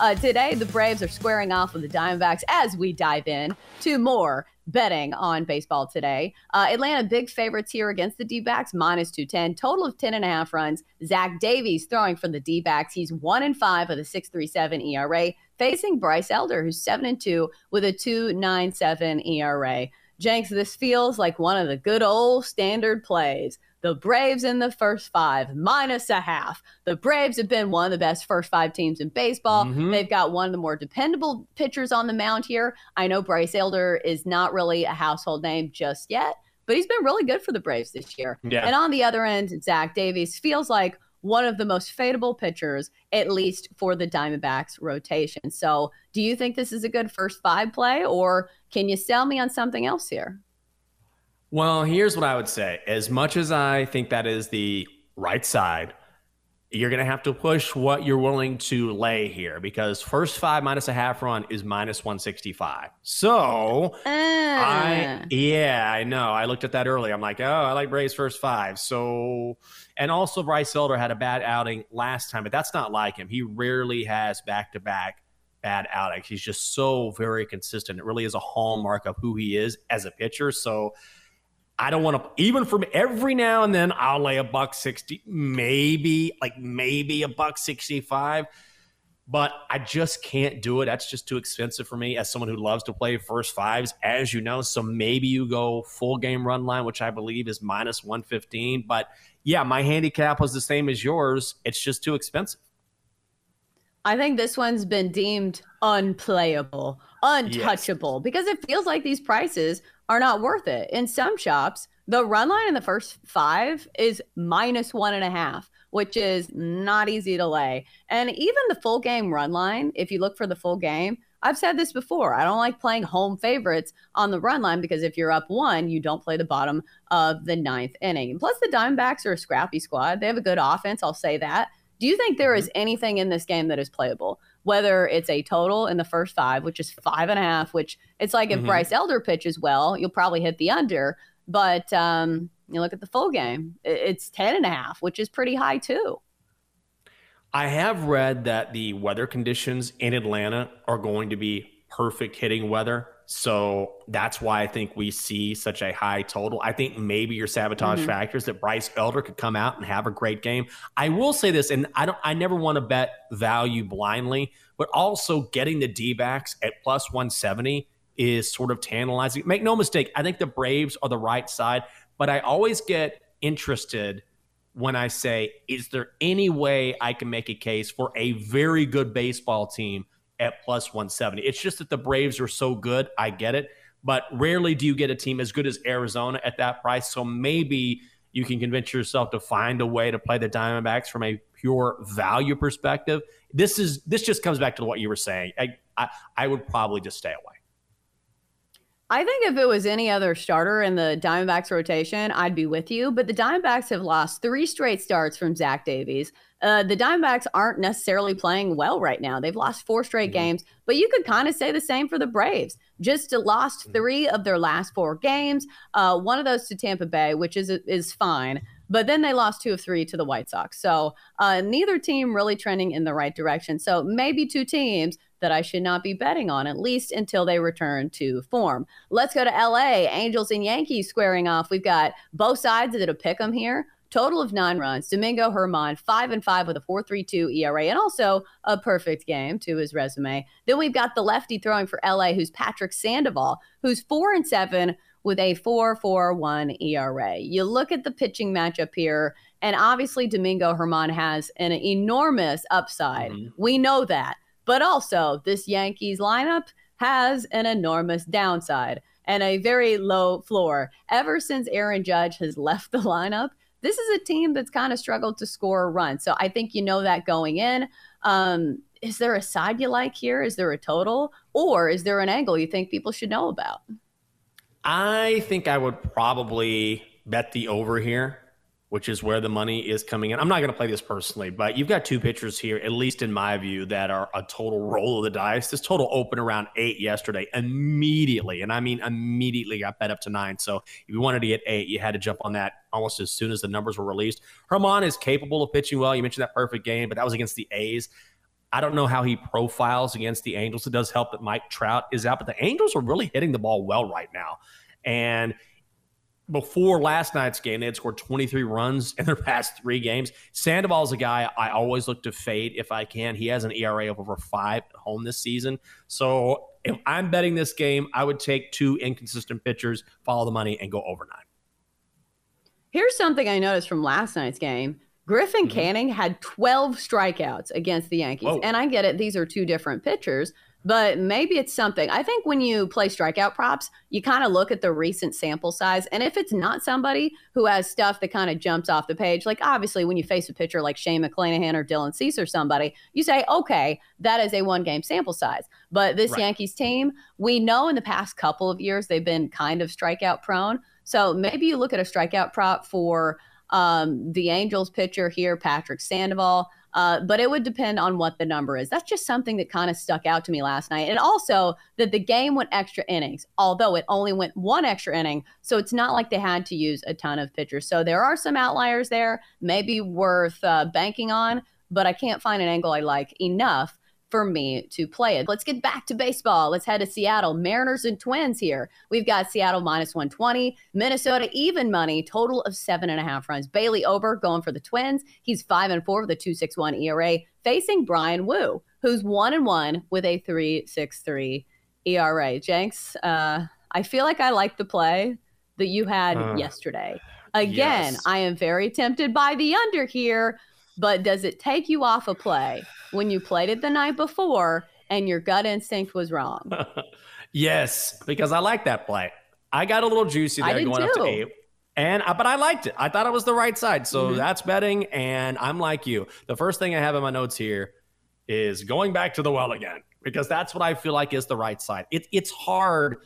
Uh, today, the Braves are squaring off with the Diamondbacks as we dive in to more betting on baseball today. Uh, Atlanta big favorites here against the D backs, minus 210, total of 10 and a half runs. Zach Davies throwing for the D backs. He's 1 and 5 with a 637 ERA, facing Bryce Elder, who's 7 and 2 with a 297 ERA. Jenks, this feels like one of the good old standard plays. The Braves in the first five, minus a half. The Braves have been one of the best first five teams in baseball. Mm-hmm. They've got one of the more dependable pitchers on the mound here. I know Bryce Elder is not really a household name just yet, but he's been really good for the Braves this year. Yeah. And on the other end, Zach Davies feels like one of the most fadeable pitchers, at least for the Diamondbacks rotation. So, do you think this is a good first five play, or can you sell me on something else here? Well, here's what I would say. As much as I think that is the right side, you're going to have to push what you're willing to lay here because first five minus a half run is minus 165. So, uh. I, yeah, I know. I looked at that earlier. I'm like, oh, I like Braves first five. So, and also Bryce Elder had a bad outing last time, but that's not like him. He rarely has back to back bad outings. He's just so very consistent. It really is a hallmark of who he is as a pitcher. So, I don't want to even from every now and then I'll lay a buck 60, maybe like maybe a buck 65, but I just can't do it. That's just too expensive for me as someone who loves to play first fives, as you know. So maybe you go full game run line, which I believe is minus 115. But yeah, my handicap was the same as yours. It's just too expensive. I think this one's been deemed unplayable, untouchable yes. because it feels like these prices are not worth it. In some shops, the run line in the first five is minus one and a half, which is not easy to lay. And even the full game run line, if you look for the full game, I've said this before. I don't like playing home favorites on the run line because if you're up one, you don't play the bottom of the ninth inning. Plus, the Diamondbacks are a scrappy squad. They have a good offense. I'll say that. Do you think there is mm-hmm. anything in this game that is playable? Whether it's a total in the first five, which is five and a half, which it's like if mm-hmm. Bryce Elder pitches well, you'll probably hit the under. But um, you look at the full game, it's 10 and a half, which is pretty high too. I have read that the weather conditions in Atlanta are going to be perfect hitting weather. So that's why I think we see such a high total. I think maybe your sabotage mm-hmm. factors that Bryce Elder could come out and have a great game. I will say this, and I don't I never want to bet value blindly, but also getting the D backs at plus 170 is sort of tantalizing. Make no mistake, I think the Braves are the right side, but I always get interested when I say, is there any way I can make a case for a very good baseball team at plus 170. It's just that the Braves are so good. I get it. But rarely do you get a team as good as Arizona at that price. So maybe you can convince yourself to find a way to play the Diamondbacks from a pure value perspective. This is this just comes back to what you were saying. I I, I would probably just stay away. I think if it was any other starter in the Diamondbacks rotation, I'd be with you. But the Diamondbacks have lost three straight starts from Zach Davies. Uh, the Diamondbacks aren't necessarily playing well right now. They've lost four straight mm-hmm. games, but you could kind of say the same for the Braves. Just lost mm-hmm. three of their last four games. Uh, one of those to Tampa Bay, which is is fine. But then they lost two of three to the White Sox. So uh, neither team really trending in the right direction. So maybe two teams that I should not be betting on, at least until they return to form. Let's go to LA. Angels and Yankees squaring off. We've got both sides that have pick them here. total of nine runs. Domingo Germán, five and five with a 4.32 ERA, and also a perfect game to his resume. Then we've got the lefty throwing for LA, who's Patrick Sandoval, who's four and seven with a 4.41 ERA. You look at the pitching matchup here, and obviously Domingo Germán has an enormous upside. Mm-hmm. We know that, but also this Yankees lineup has an enormous downside and a very low floor. Ever since Aaron Judge has left the lineup, this is a team that's kind of struggled to score a run. So I think you know that going in. Um, is there a side you like here? Is there a total? Or is there an angle you think people should know about? I think I would probably bet the over here which is where the money is coming in. I'm not going to play this personally, but you've got two pitchers here, at least in my view, that are a total roll of the dice. This total opened around eight yesterday immediately, and I mean immediately got bet up to nine. So if you wanted to get eight, you had to jump on that almost as soon as the numbers were released. Germán is capable of pitching well. You mentioned that perfect game, but that was against the A's. I don't know how he profiles against the Angels. It does help that Mike Trout is out, but the Angels are really hitting the ball well right now. And before last night's game, they had scored 23 runs in their past three games. Sandoval is a guy I always look to fade if I can. He has an ERA of over five at home this season. So if I'm betting this game, I would take two inconsistent pitchers, follow the money, and go over nine. Here's something I noticed from last night's game. Griffin mm-hmm. Canning had 12 strikeouts against the Yankees. Whoa. And I get it, these are two different pitchers, but maybe it's something. I think when you play strikeout props, you kind of look at the recent sample size. And if it's not somebody who has stuff that kind of jumps off the page, like obviously when you face a pitcher like Shane McClanahan or Dylan Cease or somebody, you say, okay, that is a one game sample size. But this right. Yankees team, we know in the past couple of years they've been kind of strikeout prone. So maybe you look at a strikeout prop for um, the Angels pitcher here, Patrick Sandoval. Uh, but it would depend on what the number is. That's just something that kind of stuck out to me last night. And also that the game went extra innings, although it only went one extra inning. So it's not like they had to use a ton of pitchers. So there are some outliers there, maybe worth uh, banking on, but I can't find an angle I like enough for me to play it. Let's get back to baseball. Let's head to Seattle. Mariners and Twins here. We've got Seattle minus 120, Minnesota even money, total of seven and a half runs. Bailey Ober going for the Twins. He's five and four with a 261 ERA, facing Bryan Woo, who's one and one with a 363 ERA. Jenks, uh, I feel like I like the play that you had uh, yesterday. Again, yes. I am very tempted by the under here, but does it take you off a play when you played it the night before and your gut instinct was wrong? yes, because I like that play. I got a little juicy there going too. up to eight. And uh, but I liked it. I thought it was the right side. So mm-hmm. that's betting. And I'm like you. The first thing I have in my notes here is going back to the well again because that's what I feel like is the right side. It, it's hard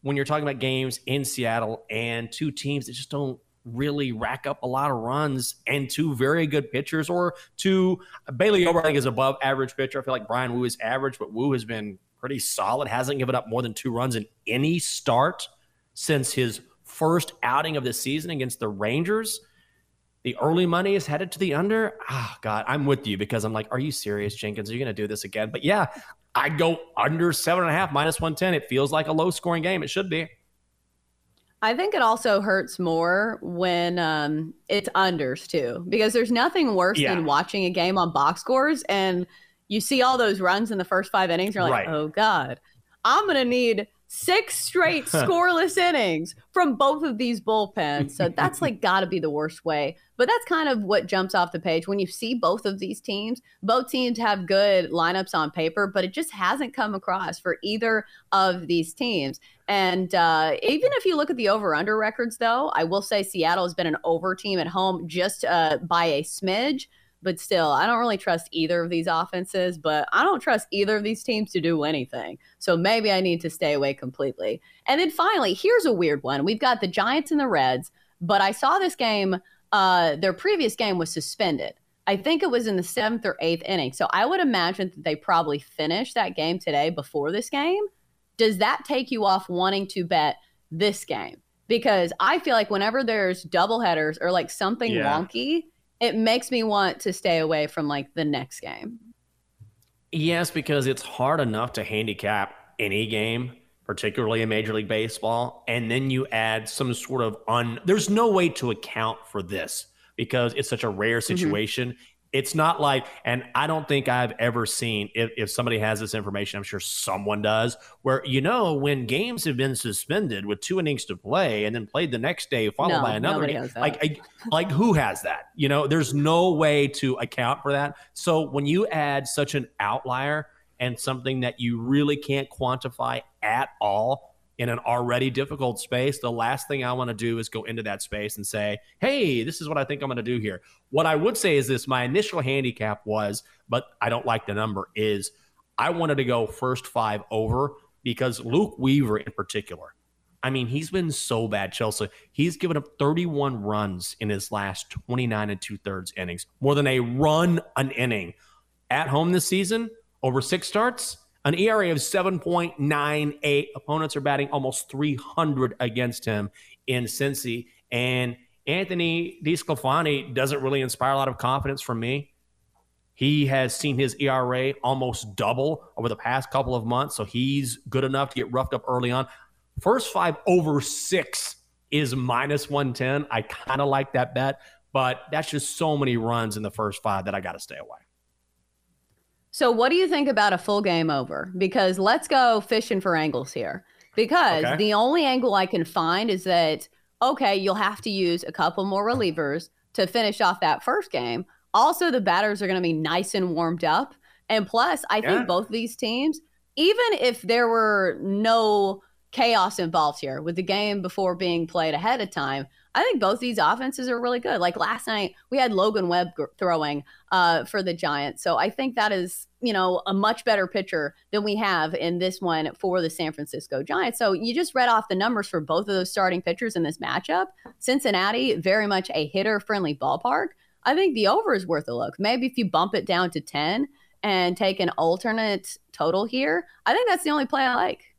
when you're talking about games in Seattle and two teams that just don't really rack up a lot of runs and two very good pitchers or two Bailey Ober I think is above average pitcher. I feel like Bryan Woo is average, but Woo has been pretty solid. Hasn't given up more than two runs in any start since his first outing of the season against the Rangers. The early money is headed to the under. Oh God, I'm with you because I'm like, are you serious, Jenkins? Are you going to do this again? But yeah, I'd go under seven and a half, minus 110. It feels like a low scoring game. It should be. I think it also hurts more when um, it's unders too, because there's nothing worse yeah. than watching a game on box scores and you see all those runs in the first five innings. You're like, right. oh God, I'm going to need six straight scoreless innings from both of these bullpens. So that's like got to be the worst way. But that's kind of what jumps off the page when you see both of these teams. Both teams have good lineups on paper, but it just hasn't come across for either of these teams. And uh, even if you look at the over under records, though, I will say Seattle has been an over team at home just uh, by a smidge. But still, I don't really trust either of these offenses, but I don't trust either of these teams to do anything. So maybe I need to stay away completely. And then finally, here's a weird one. We've got the Giants and the Reds, but I saw this game, uh, their previous game was suspended. I think it was in the seventh or eighth inning. So I would imagine that they probably finished that game today before this game. Does that take you off wanting to bet this game? Because I feel like whenever there's double headers or like something yeah. wonky, it makes me want to stay away from like the next game. Yes, because it's hard enough to handicap any game, particularly in Major League Baseball, and then you add some sort of un. There's no way to account for this because it's such a rare Mm-hmm. It's not like, and I don't think I've ever seen if, if somebody has this information, I'm sure someone does, where you know when games have been suspended with two innings to play and then played the next day followed No, by another game, like I- like who has that? You know, there's no way to account for that. So when you add such an outlier and something that you really can't quantify at all in an already difficult space, the last thing I want to do is go into that space and say, hey, this is what I think I'm going to do here. What I would say is this my initial handicap was, but I don't like the number, is I wanted to go first five over because Luke Weaver in particular. I mean, he's been so bad, Chelsea. He's given up 31 runs in his last 29 and two thirds innings, more than a run an inning. At home this season, over six starts, an ERA of 7.98. Opponents are batting almost 300 against him in Cincy. And Anthony DeSclafani doesn't really inspire a lot of confidence from me. He has seen his ERA almost double over the past couple of months, so he's good enough to get roughed up early on. First five over six is minus 110. I kind of like that bet, but that's just so many runs in the first five that I got to stay away. So, what do you think about a full game over? Because let's go fishing for angles here. Because Okay. the only angle I can find is that, okay, you'll have to use a couple more hmm. relievers to finish off that first game. Also, the batters are going to be nice and warmed up. And plus, I Yeah. think both these teams, even if there were no chaos involved here with the game before being played ahead of time, I think both these offenses are really good. Like last night, we had Logan Webb throwing uh, for the Giants. So I think that is, you know, a much better pitcher than we have in this one for the San Francisco Giants. So you just read off the numbers for both of those starting pitchers in this matchup. Cincinnati, very much a hitter friendly ballpark. I think the over is worth a look. Maybe if you bump it down to 10 and take an alternate total here, I think that's the only play I like.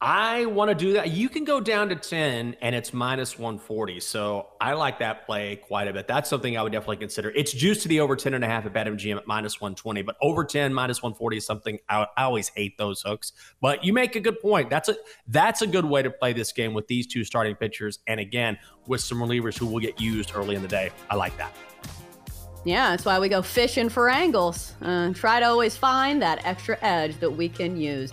I want to do that. You can go down to 10 and it's minus 140. So I like that play quite a bit. That's something I would definitely consider. It's juiced to the over 10 and a half at BetMGM at minus 120, but over 10, minus 140 is something I, I always hate those hooks. But you make a good point. That's a that's a good way to play this game with these two starting pitchers. And again, with some relievers who will get used early in the day. I like that. Yeah, that's why we go fishing for angles. Uh, try to always find that extra edge that we can use.